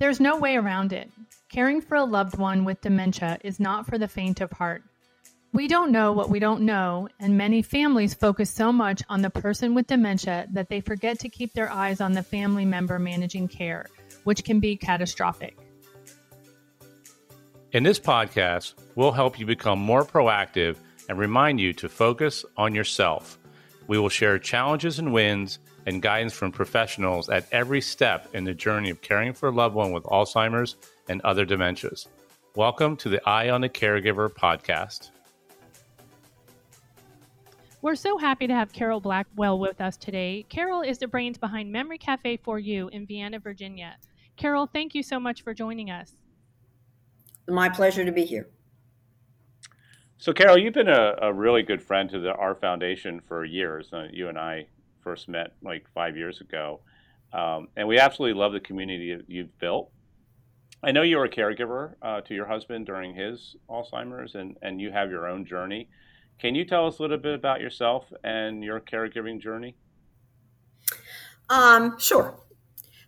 There's no way around it. Caring for a loved one with dementia is not for the faint of heart. We don't know what we don't know, and many families focus so much on the person with dementia that they forget to keep their eyes on the family member managing care, which can be catastrophic. In this podcast, we'll help you become more proactive and remind you to focus on yourself. We will share challenges and wins and guidance from professionals at every step in the journey of caring for a loved one with Alzheimer's and other dementias. Welcome to the Eye on the Caregiver podcast. We're so happy to have Carol Blackwell with us today. Carol is the brains behind Memory Cafe4U in Vienna, Virginia. Carol, thank you so much for joining us. My pleasure to be here. So, Carol, you've been a, a really good friend to the our foundation for years. Uh, you and I first met like five years ago, um, and we absolutely love the community you've built. I know you were a caregiver uh, to your husband during his Alzheimer's, and, and you have your own journey. Can you tell us a little bit about yourself and your caregiving journey? Um, sure.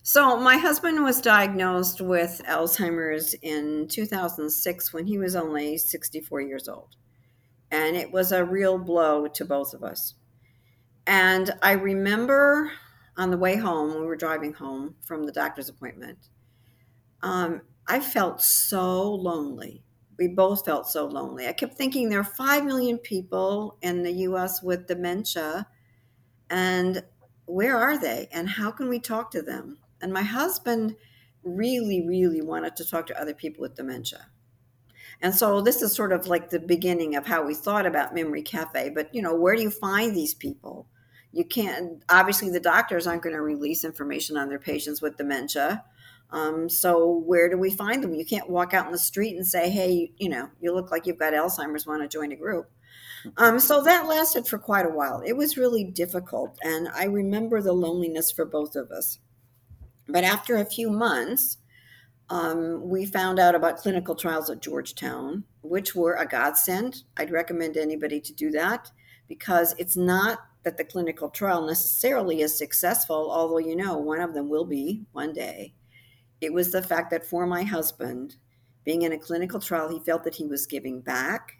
So, my husband was diagnosed with Alzheimer's in 2006 when he was only 64 years old. And it was a real blow to both of us. And I remember on the way home, we were driving home from the doctor's appointment, um, I felt so lonely we both felt so lonely. I kept thinking there are 5 million people in the US with dementia, and where are they? And how can we talk to them? And my husband really, really wanted to talk to other people with dementia. And so this is sort of like the beginning of how we thought about Memory Cafe. But, you know, where do you find these people? You can't, obviously, the doctors aren't going to release information on their patients with dementia. Um, so where do we find them? You can't walk out in the street and say, "Hey, you know, you look like you've got Alzheimer's. Want to join a group?" Um, so that lasted for quite a while. It was really difficult, and I remember the loneliness for both of us. But after a few months, um, we found out about clinical trials at Georgetown, which were a godsend. I'd recommend anybody to do that because it's not that the clinical trial necessarily is successful, although you know one of them will be one day it was the fact that for my husband, being in a clinical trial, he felt that he was giving back,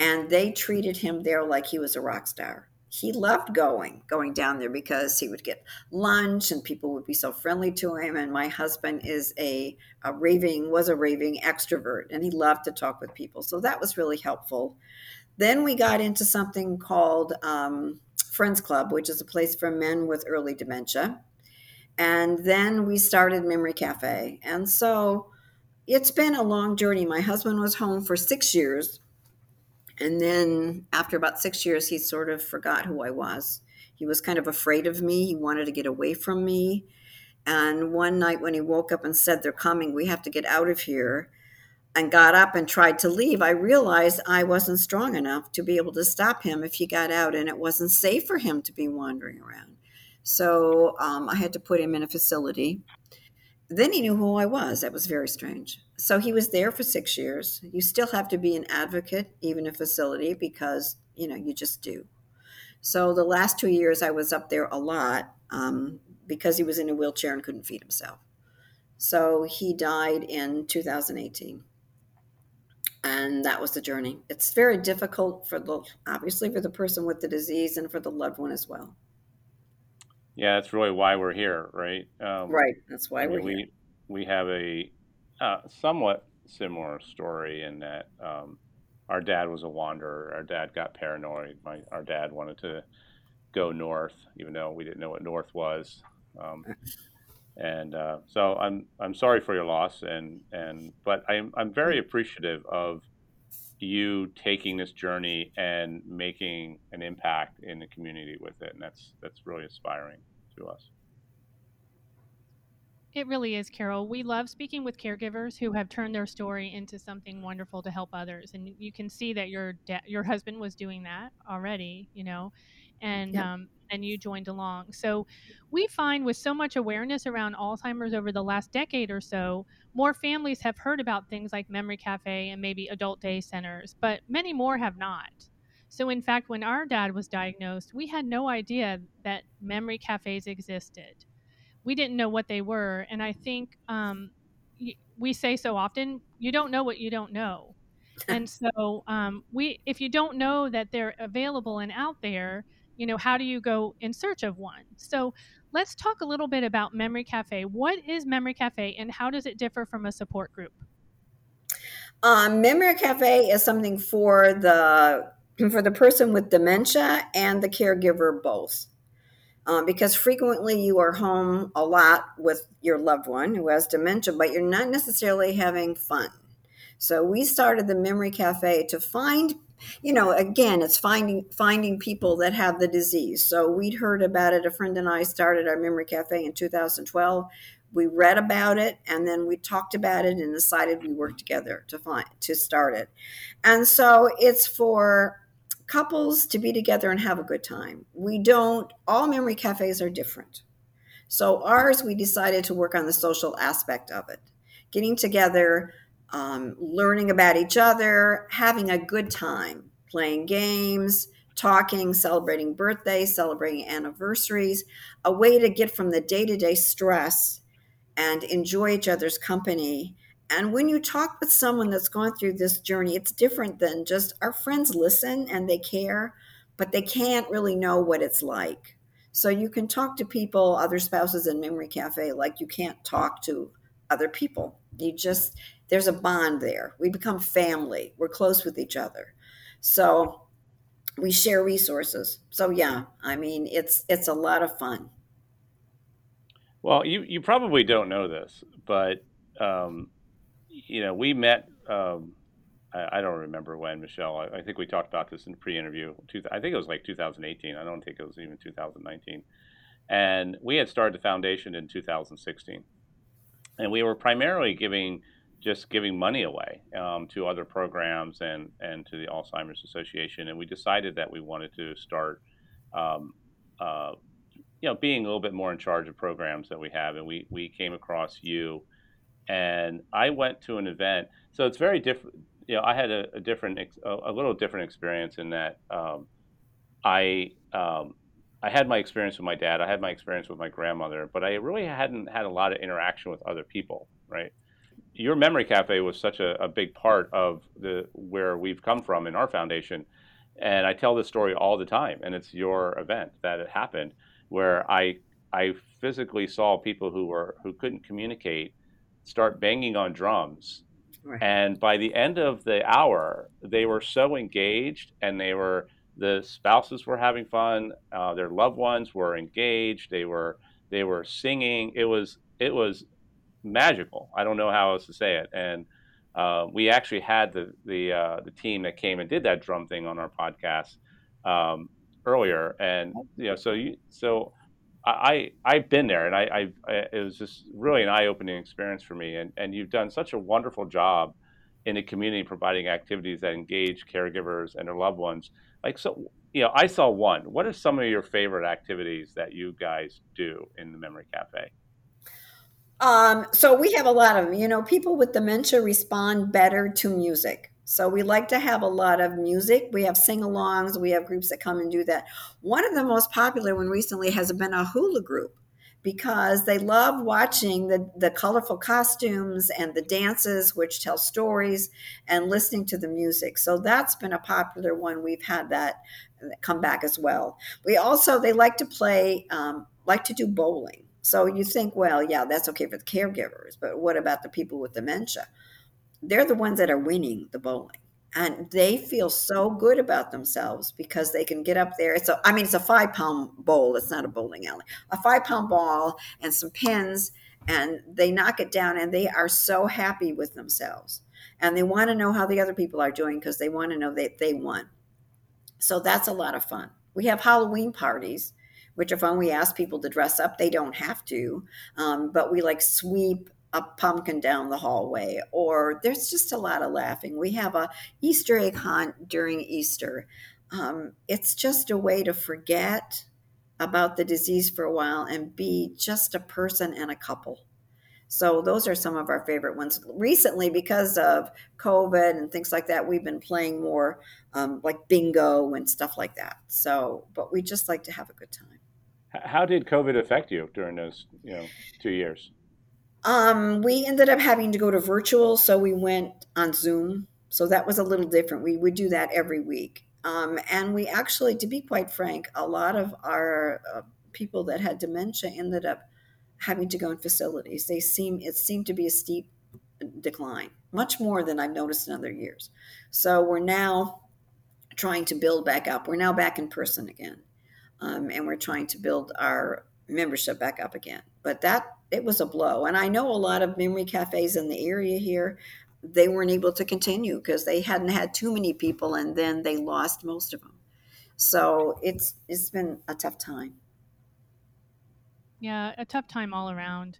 and they treated him there like he was a rock star. He loved going, going down there because he would get lunch and people would be so friendly to him. And my husband is a, a raving, was a raving extrovert, and he loved to talk with people. So that was really helpful. Then we got into something called um, Friends Club, which is a place for men with early dementia and then we started Memory Cafe. And so it's been a long journey. My husband was home for six years. And then after about six years, he sort of forgot who I was. He was kind of afraid of me. He wanted to get away from me. And one night when he woke up and said, They're coming, we have to get out of here, and got up and tried to leave, I realized I wasn't strong enough to be able to stop him if he got out, and it wasn't safe for him to be wandering around. So um, I had to put him in a facility. Then he knew who I was. That was very strange. So he was there for six years. You still have to be an advocate, even a facility, because you know you just do. So the last two years I was up there a lot um, because he was in a wheelchair and couldn't feed himself. So he died in 2018 and that was the journey. It's very difficult for the obviously for the person with the disease and for the loved one as well. Yeah, that's really why we're here, right? Um, right. That's why I mean, we're we, here. We have a uh, somewhat similar story in that um, our dad was a wanderer. Our dad got paranoid. My our dad wanted to go north, even though we didn't know what north was. Um, and uh, so I'm I'm sorry for your loss, and and but I'm I'm very appreciative of you taking this journey and making an impact in the community with it, and that's that's really inspiring to us. It really is, Carol. We love speaking with caregivers who have turned their story into something wonderful to help others, and you can see that your da- your husband was doing that already, you know, and yeah. um, and you joined along. So we find with so much awareness around Alzheimer's over the last decade or so, more families have heard about things like Memory Cafe and maybe adult day centers, but many more have not. So, in fact, when our dad was diagnosed, we had no idea that memory cafes existed. We didn't know what they were. And I think um, we say so often, you don't know what you don't know. and so um, we, if you don't know that they're available and out there, you know, how do you go in search of one? So let's talk a little bit about Memory Cafe. What is Memory Cafe and how does it differ from a support group? Um, Memory Cafe is something for the for the person with dementia and the caregiver both. Um, because frequently you are home a lot with your loved one who has dementia, but you're not necessarily having fun. So we started the Memory Cafe to find, you know, again, it's finding finding people that have the disease. So we'd heard about it. A friend and I started our Memory Cafe in 2012. We read about it and then we talked about it and decided we worked together to find to start it. And so it's for couples to be together and have a good time. We don't, all memory cafes are different. So ours, we decided to work on the social aspect of it, getting together, um, learning about each other, having a good time, playing games, talking, celebrating birthdays, celebrating anniversaries, a way to get from the day to day stress and enjoy each other's company and when you talk with someone that's gone through this journey, it's different than just our friends listen and they care, but they can't really know what it's like. So you can talk to people, other spouses in Memory Cafe, like you can't talk to other people. You just, there's a bond there. We become family, we're close with each other. So we share resources. So yeah, I mean, it's it's a lot of fun. Well, you you probably don't know this, but um, you know, we met. Um, I, I, don't remember when, Michelle. I, I, think we talked about this in pre-interview. I think it was like 2018. I don't think it was even 2019. And we had started the foundation in 2016, and we were primarily giving just giving money away um, to other programs and and to the Alzheimer's Association. And we decided that we wanted to start. Um, uh, you know, being a little bit more in charge of programs that we have, and we we came across you and I went to an event. So it's very different. You know, I had a, a different, a, little different experience in that um, I um, I had my experience with my dad. I had my experience with my grandmother, but I really hadn't had a lot of interaction with other people. Right. Your memory cafe was such a, a big part of the where we've come from in our foundation, and I tell this story all the time. And it's your event that it happened where I I physically saw people who were who couldn't communicate start banging on drums. Right. And by the end of the hour, they were so engaged and they were, the spouses were having fun. Uh, their loved ones were engaged. They were, they were singing. It was, it was magical. I don't know how else to say it. And uh, we actually had the, the, uh, the team that came and did that drum thing on our podcast um, earlier. And, you know, so you, so I I've been there, and I, I, I it was just really an eye opening experience for me. And and you've done such a wonderful job in the community providing activities that engage caregivers and their loved ones. Like so, you know, I saw one. What are some of your favorite activities that you guys do in the Memory Cafe? Um, so we have a lot of. You know, people with dementia respond better to music. So we like to have a lot of music. We have sing-alongs. We have groups that come and do that. One of the most popular one recently has been a hula group because they love watching the, the colorful costumes and the dances, which tell stories, and listening to the music. So that's been a popular one. We've had that come back as well. We also, they like to play, um, like to do bowling. So you think, well, yeah, that's okay for the caregivers, but what about the people with dementia? they're the ones that are winning the bowling and they feel so good about themselves because they can get up there. It's a, I mean, it's a five pound bowl. It's not a bowling alley. A five pound ball and some pins, and they knock it down, and they are so happy with themselves, and they want to know how the other people are doing because they want to know that they won. So that's a lot of fun. We have Halloween parties, which if. We ask people to dress up. They don't have to, um, but we like sweep a pumpkin down the hallway or there's just a lot of laughing. We have a easter egg hunt during easter. Um, it's just a way to forget about the disease for a while and be just a person and a couple. So those are some of our favorite ones. Recently because of covid and things like that we've been playing more um, like bingo and stuff like that. So but we just like to have a good time how did covid affect you during those you know two years Um, we ended up having to go to virtual, so we went on Zoom. So that was a little different. We would do that every week. Um, and we actually, to be quite frank, a lot of our uh, people that had dementia ended up having to go in facilities. They seem it seemed to be a steep decline, much more than I've noticed in other years. So we're now trying to build back up. We're now back in person again, um, and we're trying to build our membership back up again. But that it was a blow, and I know a lot of memory cafes in the area here. They weren't able to continue because they hadn't had too many people, and then they lost most of them. So it's it's been a tough time. Yeah, a tough time all around.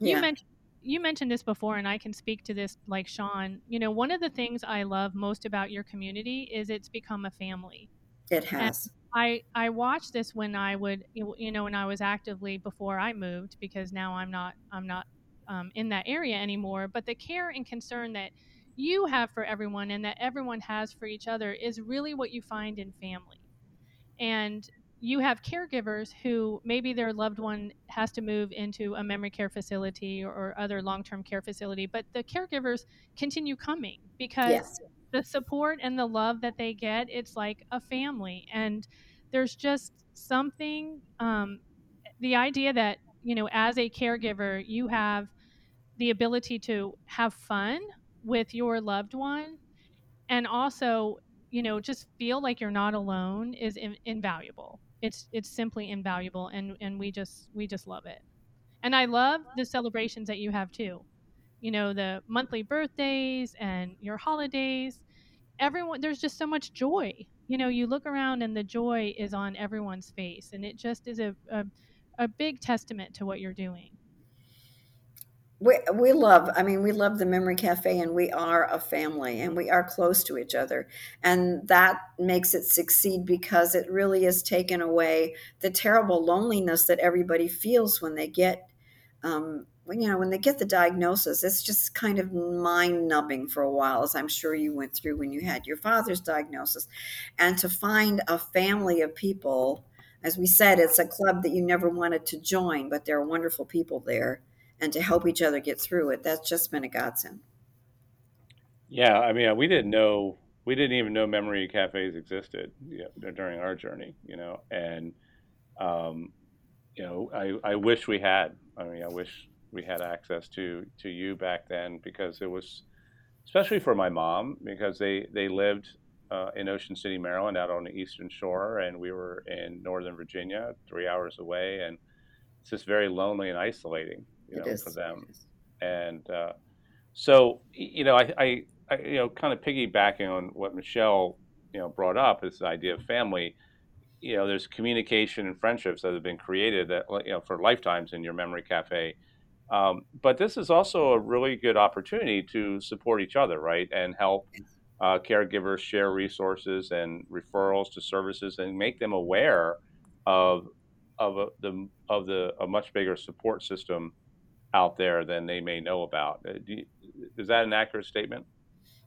You yeah. mentioned you mentioned this before and I can speak to this like Sean. You know, one of the things I love most about your community is it's become a family. It has. And I I watched this when I would you know when I was actively before I moved because now I'm not I'm not um, in that area anymore. But the care and concern that you have for everyone and that everyone has for each other is really what you find in family. And you have caregivers who maybe their loved one has to move into a memory care facility or, other long-term care facility but the caregivers continue coming because. The support and the love that they get it's like a family and there's just something um, the idea that you know as a caregiver you have the ability to have fun with your loved one and also you know just feel like you're not alone is in, invaluable. It's it's simply invaluable and and we just we just love it. And i love the celebrations that you have too. You know the monthly birthdays and your holidays everyone there's just so much joy. You know you look around and the joy is on everyone's face and it just is a, a, a big testament to what you're doing. We, we love i mean we love the memory cafe and we are a family and we are close to each other and that makes it succeed because it really has taken away the terrible loneliness that everybody feels when they get um, you know when they get the diagnosis it's just kind of mind numbing for a while as i'm sure you went through when you had your father's diagnosis and to find a family of people as we said it's a club that you never wanted to join but there are wonderful people there and to help each other get through it. That's just been a godsend. Yeah, I mean, we didn't know, we didn't even know memory cafes existed you know, during our journey, you know, and, um, you know, I, I wish we had. I mean, I wish we had access to to you back then because it was, especially for my mom, because they they lived uh, in Ocean City, Maryland, out on the Eastern Shore, and we were in Northern Virginia, three hours away, and it's just very lonely and isolating you know, for them. And uh, so, you know, I, I, I, you know, kind of piggybacking on what Michelle, you know, brought up is the idea of family. You know, there's communication and friendships that have been created that, you know, for lifetimes in your memory cafe. Um, but this is also a really good opportunity to support each other, right, and help uh, caregivers share resources and referrals to services and make them aware of of a, the of the a much bigger support system out there than they may know about. Uh, is that an accurate statement?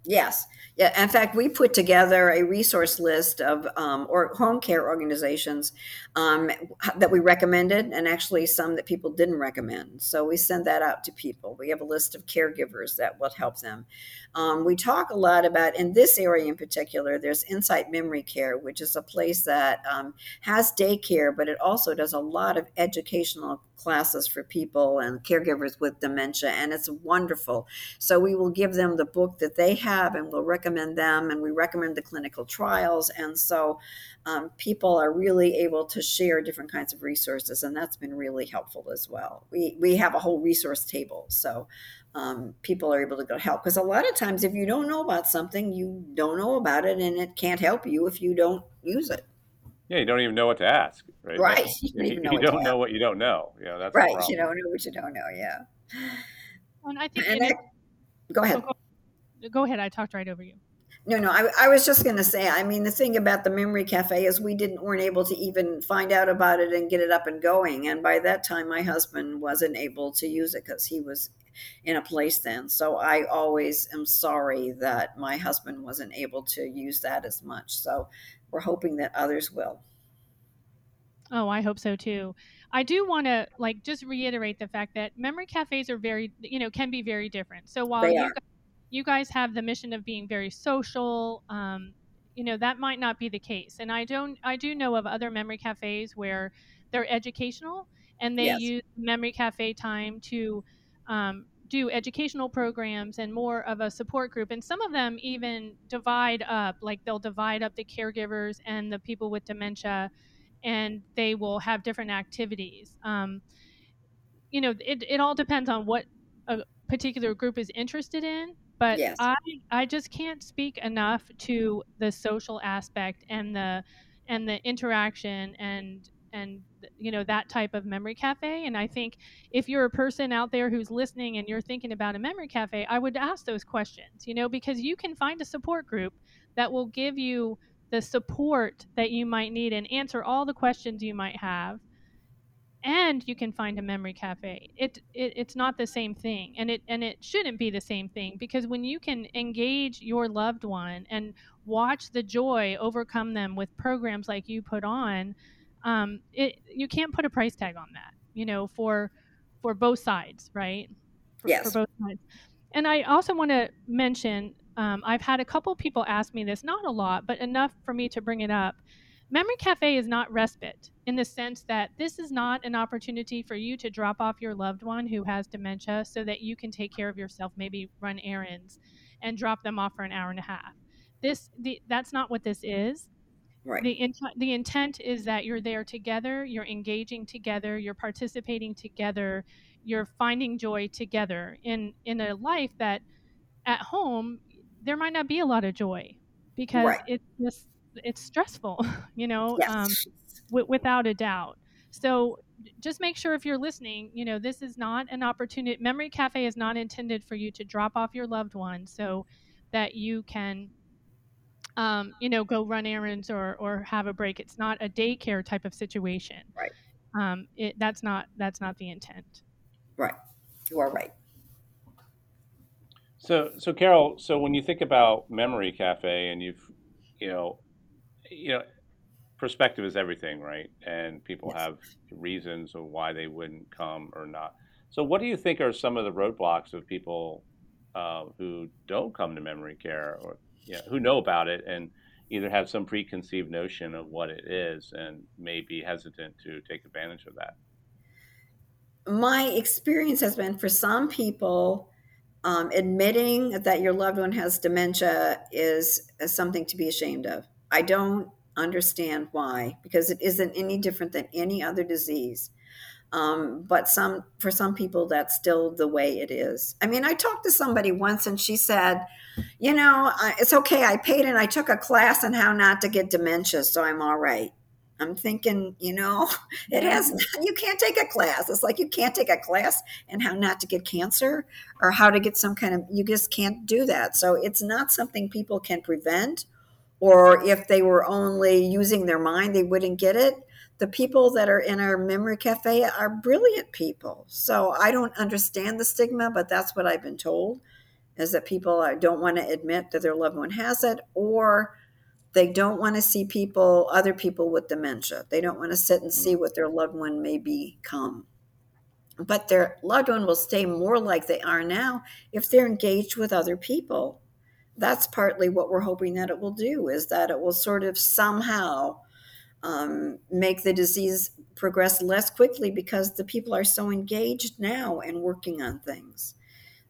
Yes. Yeah. In fact, we put together a resource list of um, or home care organizations um, that we recommended, and actually some that people didn't recommend. So we send that out to people. We have a list of caregivers that will help them. Um, we talk a lot about in this area in particular. There's Insight Memory Care, which is a place that um, has daycare, but it also does a lot of educational classes for people and caregivers with dementia, and it's wonderful. So we will give them the book that they have, and we'll recommend them, and we recommend the clinical trials, and so um, people are really able to share different kinds of resources, and that's been really helpful as well. We we have a whole resource table, so. Um, people are able to go help because a lot of times if you don't know about something you don't know about it and it can't help you if you don't use it yeah, you don't even know what to ask, right? Right. You, you, know, you don't know what you don't know. Yeah, that's right. You don't know what you don't know. Yeah. And I think. And I, go ahead. Oh, go, go, ahead. I talked right over you. No, no. I, I was just going to say. I mean, the thing about the memory cafe is we didn't weren't able to even find out about it and get it up and going. And by that time, my husband wasn't able to use it because he was in a place then. So I always am sorry that my husband wasn't able to use that as much. So we're hoping that others will. Oh, I hope so too. I do want to like just reiterate the fact that memory cafes are very, you know, can be very different. So while you, you guys have the mission of being very social, um, you know, that might not be the case. And I don't, I do know of other memory cafes where they're educational and they yes. use memory cafe time to um, do educational programs and more of a support group. And some of them even divide up, like they'll divide up the caregivers and the people with dementia, and they will have different activities. Um, you know, it, it all depends on what a particular group is interested in. But yes. I, I just can't speak enough to the social aspect and the and the interaction and and you know that type of memory cafe. And i think if you're a person out there who's listening and you're thinking about a memory cafe i would ask those questions you know because you can find a support group that will give you the support that you might need and answer all the questions you might have. And you can find a memory cafe. It, it, it's not the same thing. And it and it shouldn't be the same thing because when you can engage your loved one and watch the joy overcome them with programs like you put on um, it you can't put a price tag on that you know for for both sides right? For, yes. for both sides. And i also want to mention um, i've had a couple people ask me this not a lot but enough for me to bring it up. Memory cafe is not respite in the sense that this is not an opportunity for you to drop off your loved one who has dementia so that you can take care of yourself maybe run errands and drop them off for an hour and a half. This the, that's not what this is Right. The, in, the intent is that you're there together, you're engaging together, you're participating together, you're finding joy together in in a life that at home there might not be a lot of joy because right. it's just it's stressful, you know, yes. um, w- without a doubt. So just make sure if you're listening, you know, this is not an opportunity. Memory Cafe is not intended for you to drop off your loved one so that you can um, you know, go run errands or or have a break. It's not a daycare type of situation. Right. Um, it, that's not that's not the intent. Right. You are right. So so Carol, so when you think about Memory Cafe and you've you know you know perspective is everything, right? And people yes. have reasons of why they wouldn't come or not. So what do you think are some of the roadblocks of people uh, who don't come to memory care or yeah, who know about it and either have some preconceived notion of what it is and may be hesitant to take advantage of that. My experience has been for some people, um, admitting that your loved one has dementia is, is something to be ashamed of. I don't understand why, because it isn't any different than any other disease. Um, but some for some people that's still the way it is. I mean i talked to somebody once and she said you know it's okay i paid and i took a class on how not to get dementia so i'm all right. I'm thinking you know it has you can't take a class. It's like you can't take a class and how not to get cancer or how to get some kind of you just can't do that. So it's not something people can prevent or if they were only using their mind they wouldn't get it the people that are in our memory cafe are brilliant people. So I don't understand the stigma, but that's what I've been told is that people uh, don't want to admit that their loved one has it or they don't want to see people other people with dementia. They don't want to sit and see mm. what their loved one may become. But their loved one will stay more like they are now if they're engaged with other people. That's partly what we're hoping that it will do is that it will sort of somehow um, make the disease progress less quickly because the people are so engaged now and working on things.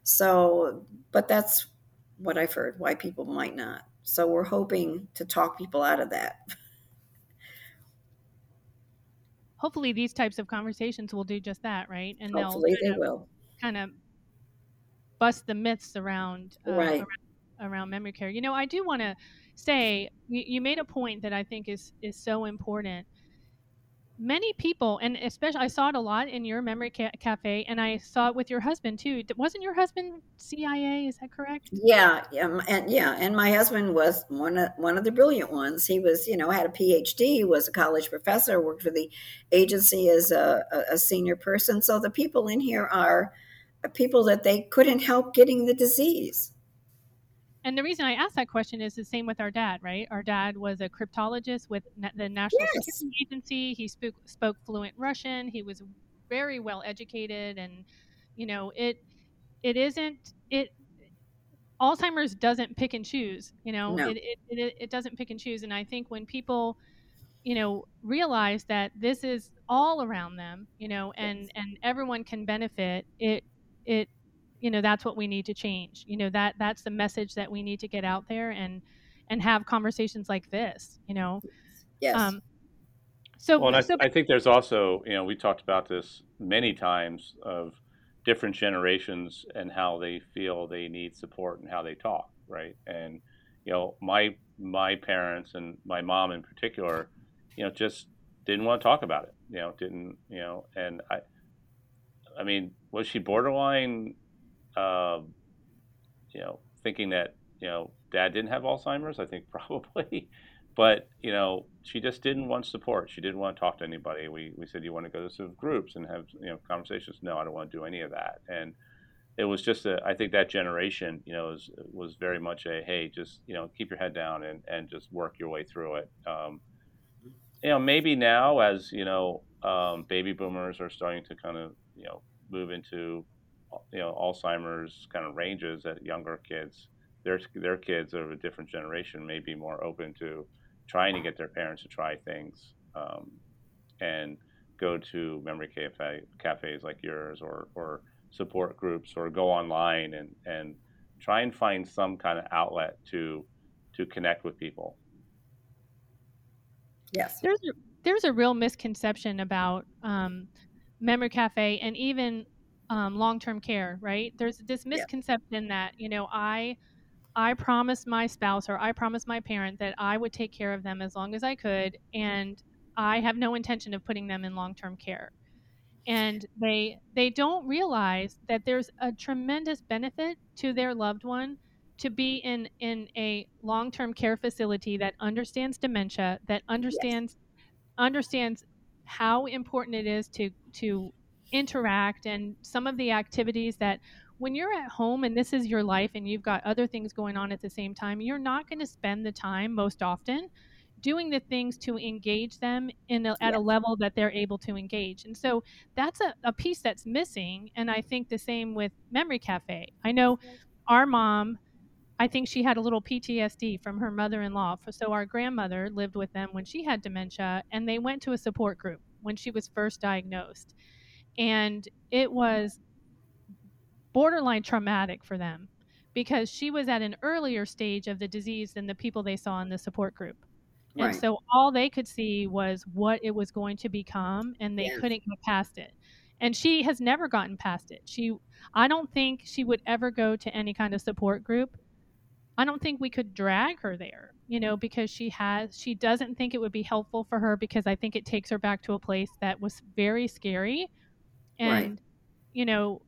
So, but that's what I've heard why people might not. So we're hoping to talk people out of that. Hopefully, these types of conversations will do just that, right? And Hopefully, they will kind of bust the myths around uh, right. around, around memory care. You know, I do want to say you, you made a point that I think is is so important. Many people, and especially I saw it a lot in your memory ca- cafe, and I saw it with your husband too. Wasn't your husband CIA? Is that correct? Yeah, yeah, and yeah, and my husband was one of one of the brilliant ones. He was, you know, had a PhD, was a college professor, worked for the agency as a, a senior person. So the people in here are people that they couldn't help getting the disease and the reason I asked that question is the same with our dad, right? Our dad was a cryptologist with the National yes. Security Agency. He spoke spoke fluent Russian. He was very well educated, and you know it it isn't it Alzheimer's doesn't pick and choose. You know, no. it, it, it it doesn't pick and choose. And I think when people you know realize that this is all around them you know and yes. and everyone can benefit it it you know that's what we need to change. You know that that's the message that we need to get out there and and have conversations like this you know? Yes. Um, so, well, I, so I think there's also you know we talked about this many times of different generations and how they feel they need support and how they talk right? And you know my my parents and my mom in particular you know just didn't want to talk about it you know didn't you know and i i mean was she borderline uh, you know, thinking that you know dad didn't have Alzheimer's. I think probably, but you know, she just didn't want support. She didn't want to talk to anybody. We we said you want to go to some groups and have you know conversations. No, I don't want to do any of that. And it was just a. I think that generation, you know, was was very much a hey, just you know, keep your head down and and just work your way through it. Um, you know, maybe now as you know, um, baby boomers are starting to kind of you know move into you know Alzheimer's kind of ranges at younger kids. Their their kids of a different generation may be more open to trying to get their parents to try things um, and go to memory cafe cafes like yours or or support groups or go online and and try and find some kind of outlet to to connect with people. Yes, there's a, there's a real misconception about um, memory cafe and even um, long-term care right there's this misconception yeah. that you know i i promised my spouse or i promised my parent that i would take care of them as long as i could and i have no intention of putting them in long-term care and they they don't realize that there's a tremendous benefit to their loved one to be in in a long-term care facility that understands dementia that understands yes. understands how important it is to to interact and some of the activities that when you're at home and this is your life and you've got other things going on at the same time, you're not going to spend the time most often doing the things to engage them in a, at a level that they're able to engage. And so that's a, a piece that's missing. And I think the same with Memory Cafe. I know our mom, I think she had a little PTSD from her mother in law. So our grandmother lived with them when she had dementia, and they went to a support group when she was first diagnosed and it was borderline traumatic for them because she was at an earlier stage of the disease than the people they saw in the support group. Right. And so all they could see was what it was going to become and they yes. couldn't get past it. And she has never gotten past it. She I don't think she would ever go to any kind of support group. I don't think we could drag her there, you know, because she has she doesn't think it would be helpful for her because I think it takes her back to a place that was very scary and right. you know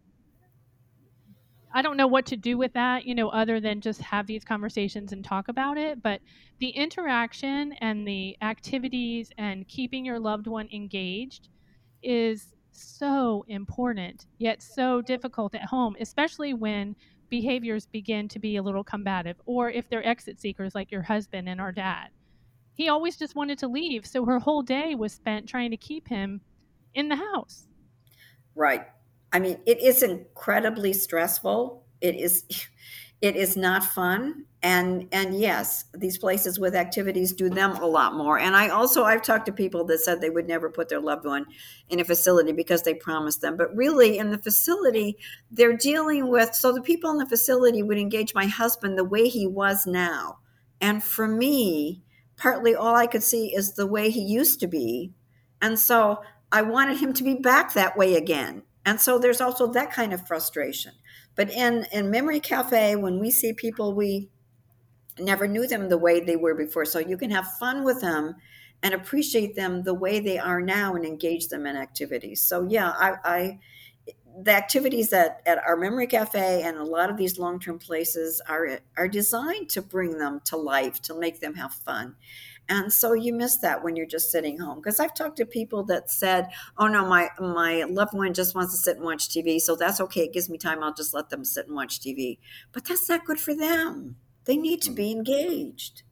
I don't know what to do with that, you know, other than just have these conversations and talk about it. But the interaction and the activities and keeping your loved one engaged is so important, yet so difficult at home, especially when behaviors begin to be a little combative, or if they're exit seekers like your husband and our dad. He always just wanted to leave, so her whole day was spent trying to keep him in the house. Right. I mean, it is incredibly stressful. It is it is not fun. And and yes these places with activities do them a lot more. And i also i've talked to people that said they would never put their loved one in a facility because they promised them. But really in the facility they're dealing with so the people in the facility would engage my husband the way he was now. And for me partly all i could see is the way he used to be. And so I wanted him to be back that way again. And so there's also that kind of frustration. But in, in Memory Cafe, when we see people, we never knew them the way they were before. So you can have fun with them and appreciate them the way they are now and engage them in activities. So yeah, I, I the activities at, at our memory cafe and a lot of these long-term places are are designed to bring them to life to make them have fun and so you miss that when you're just sitting home because i've talked to people that said oh no my my loved one just wants to sit and watch tv so that's okay it gives me time i'll just let them sit and watch tv but that's not good for them They need to be mm-hmm. engaged.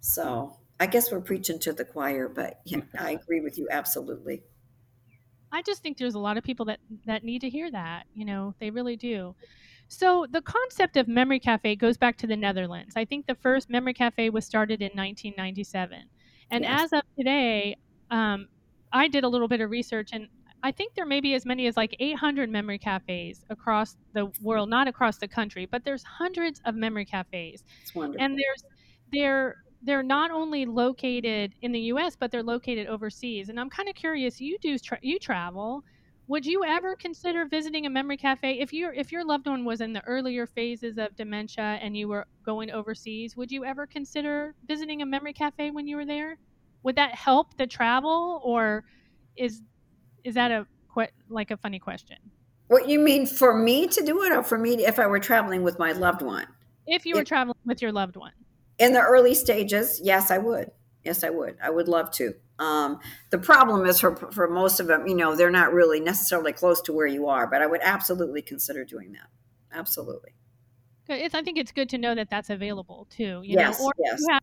So I guess we're preaching to the choir, but yeah, I agree with you absolutely. I just think there's a lot of people that that need to hear that. You know, they really do. So the concept of memory cafe goes back to the Netherlands. I think the first memory cafe was started in 1997, and yes. as of today, um, I did a little bit of research, and I think there may be as many as like 800 memory cafes across the world, not across the country, but there's hundreds of memory cafes. And there's they're they're not only located in the U.S. but they're located overseas. And I'm kind of curious. You do tra- you travel. Would you ever consider visiting a memory cafe if your if your loved one was in the earlier phases of dementia and you were going overseas? Would you ever consider visiting a memory cafe when you were there? Would that help the travel, or is is that a like a funny question? What you mean for me to do it, or for me to, if I were traveling with my loved one? If you were if, traveling with your loved one in the early stages, yes, I would. Yes, I would. I would love to. Um, the problem is for for most of them, you know, they're not really necessarily close to where you are, but I would absolutely consider doing that. Absolutely. It's, I think it's good to know that that's available too. You yes, know? or yes. Have,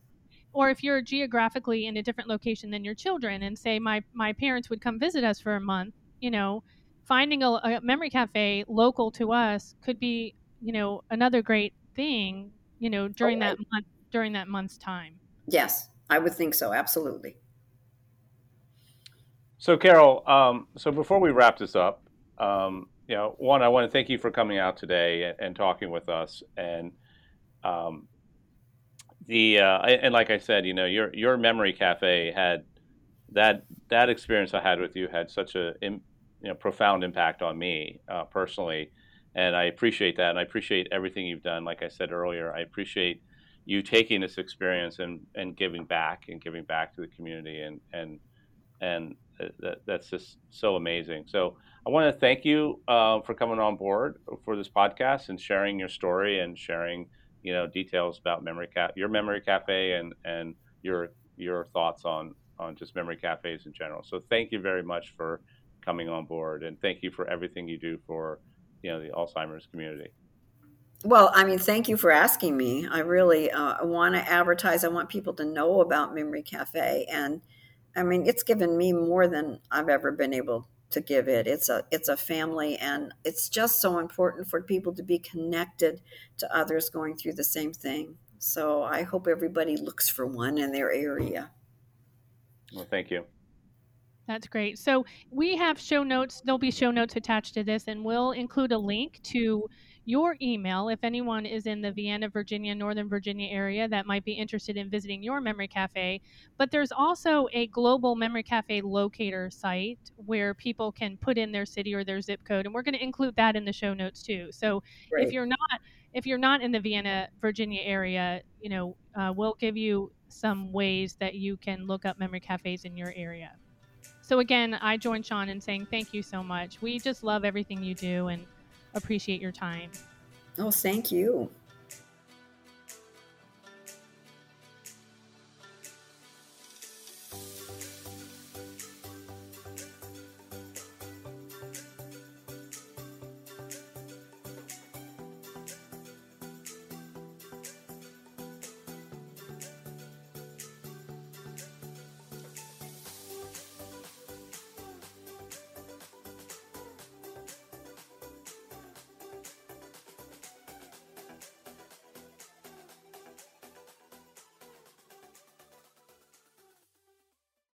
or if you're geographically in a different location than your children, and say my my parents would come visit us for a month, you know, finding a, a memory cafe local to us could be, you know, another great thing, you know, during okay. that month during that month's time. Yes, I would think so. Absolutely. So, Carol, um, so before we wrap this up, um, you know, one, I want to thank you for coming out today and, and talking with us. And um, the uh, and like I said, you know, your your memory cafe had that that experience I had with you had such a you know profound impact on me uh, personally, and I appreciate that, and I appreciate everything you've done. Like I said earlier, I appreciate you taking this experience and, and giving back and giving back to the community and and and that, that's just so amazing. So I want to thank you uh, for coming on board for this podcast and sharing your story and sharing you know details about memory Ca- your memory cafe and and your your thoughts on on just memory cafes in general. So thank you very much for coming on board and thank you for everything you do for you know the Alzheimer's community. Well, I mean, thank you for asking me. I really uh, want to advertise. I want people to know about Memory Cafe, and I mean, it's given me more than I've ever been able to give it. It's a it's a family, and it's just so important for people to be connected to others going through the same thing. So I hope everybody looks for one in their area. Well, thank you. That's great. So we have show notes. There'll be show notes attached to this, and we'll include a link to your email if anyone is in the Vienna, Virginia, Northern Virginia area that might be interested in visiting your memory cafe. But there's also a global memory cafe locator site where people can put in their city or their zip code, and we're going to include that in the show notes too. So Great. if you're not if you're not in the Vienna, Virginia area, you know, uh, we'll give you some ways that you can look up memory cafes in your area. So again, I join Sean in saying thank you so much. We just love everything you do and appreciate your time. Oh, thank you.